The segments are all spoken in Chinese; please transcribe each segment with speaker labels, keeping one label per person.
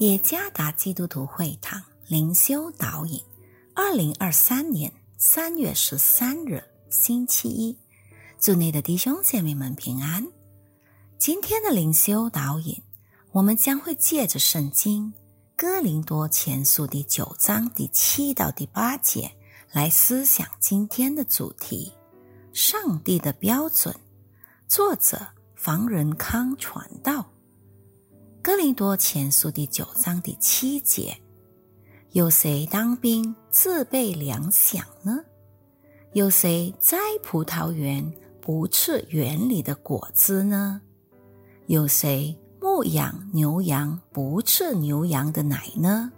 Speaker 1: 耶加达基督徒会堂灵修导引，二零二三年三月十三日星期一，祝你的弟兄姐妹们平安。今天的灵修导引，我们将会借着圣经哥林多前书第九章第七到第八节来思想今天的主题：上帝的标准。作者房仁康传道。哥林多前书第九章第七节：有谁当兵自备粮饷呢？有谁栽葡萄园不吃园里的果子呢？有谁牧养牛羊不吃牛羊的奶呢？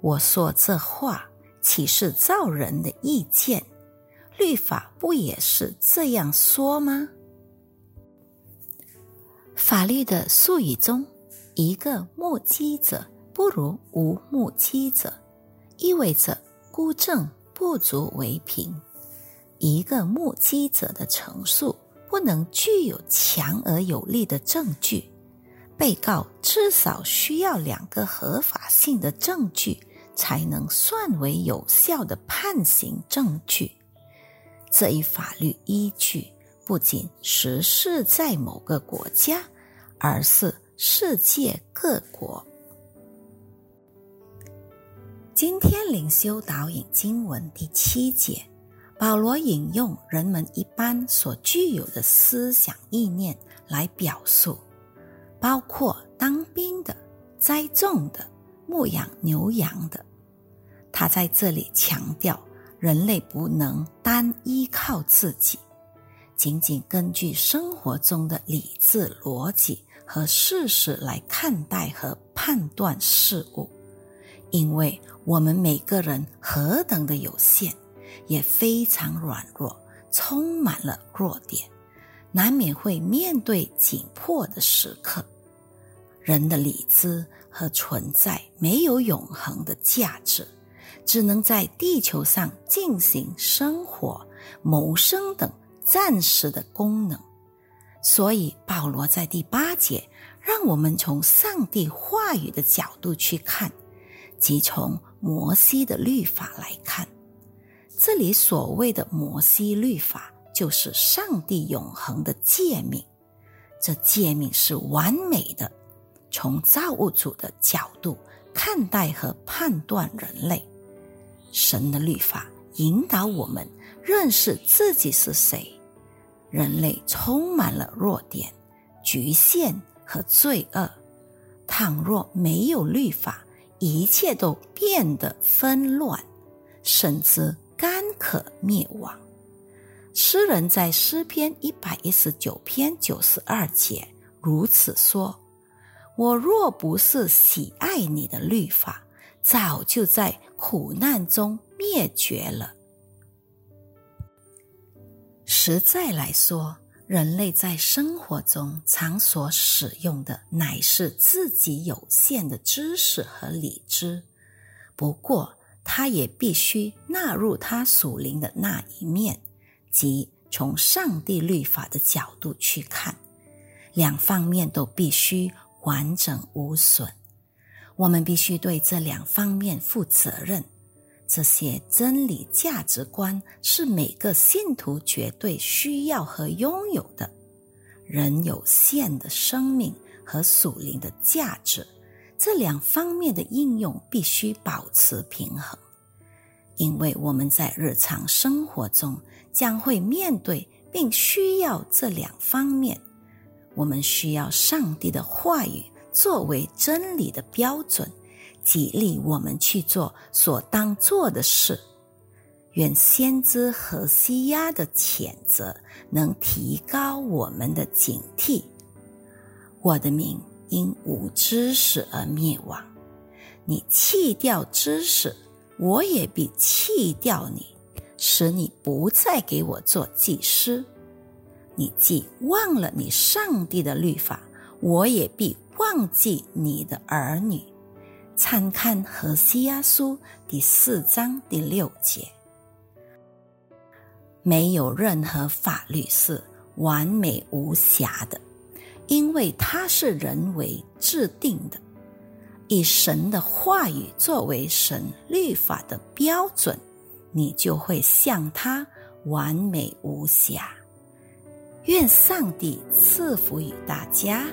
Speaker 1: 我说这话岂是造人的意见？律法不也是这样说吗？法律的术语中。一个目击者不如无目击者，意味着孤证不足为凭。一个目击者的陈述不能具有强而有力的证据，被告至少需要两个合法性的证据才能算为有效的判刑证据。这一法律依据不仅实施在某个国家，而是。世界各国，今天灵修导引经文第七节，保罗引用人们一般所具有的思想意念来表述，包括当兵的、栽种的、牧养牛羊的。他在这里强调，人类不能单依靠自己，仅仅根据生活中的理智逻辑。和事实来看待和判断事物，因为我们每个人何等的有限，也非常软弱，充满了弱点，难免会面对紧迫的时刻。人的理智和存在没有永恒的价值，只能在地球上进行生活、谋生等暂时的功能。所以，保罗在第八节让我们从上帝话语的角度去看，即从摩西的律法来看。这里所谓的摩西律法，就是上帝永恒的诫命。这诫命是完美的，从造物主的角度看待和判断人类。神的律法引导我们认识自己是谁。人类充满了弱点、局限和罪恶。倘若没有律法，一切都变得纷乱，甚至干渴灭亡。诗人在诗篇一百一十九篇九十二节如此说：“我若不是喜爱你的律法，早就在苦难中灭绝了。”实在来说，人类在生活中常所使用的乃是自己有限的知识和理智。不过，他也必须纳入他属灵的那一面，即从上帝律法的角度去看。两方面都必须完整无损。我们必须对这两方面负责任。这些真理价值观是每个信徒绝对需要和拥有的。人有限的生命和属灵的价值，这两方面的应用必须保持平衡，因为我们在日常生活中将会面对并需要这两方面。我们需要上帝的话语作为真理的标准。激励我们去做所当做的事。愿先知何西亚的谴责能提高我们的警惕。我的名因无知识而灭亡，你弃掉知识，我也必弃掉你，使你不再给我做祭司。你既忘了你上帝的律法，我也必忘记你的儿女。参看《何西阿书》第四章第六节。没有任何法律是完美无瑕的，因为它是人为制定的。以神的话语作为神律法的标准，你就会像他完美无瑕。愿上帝赐福于大家。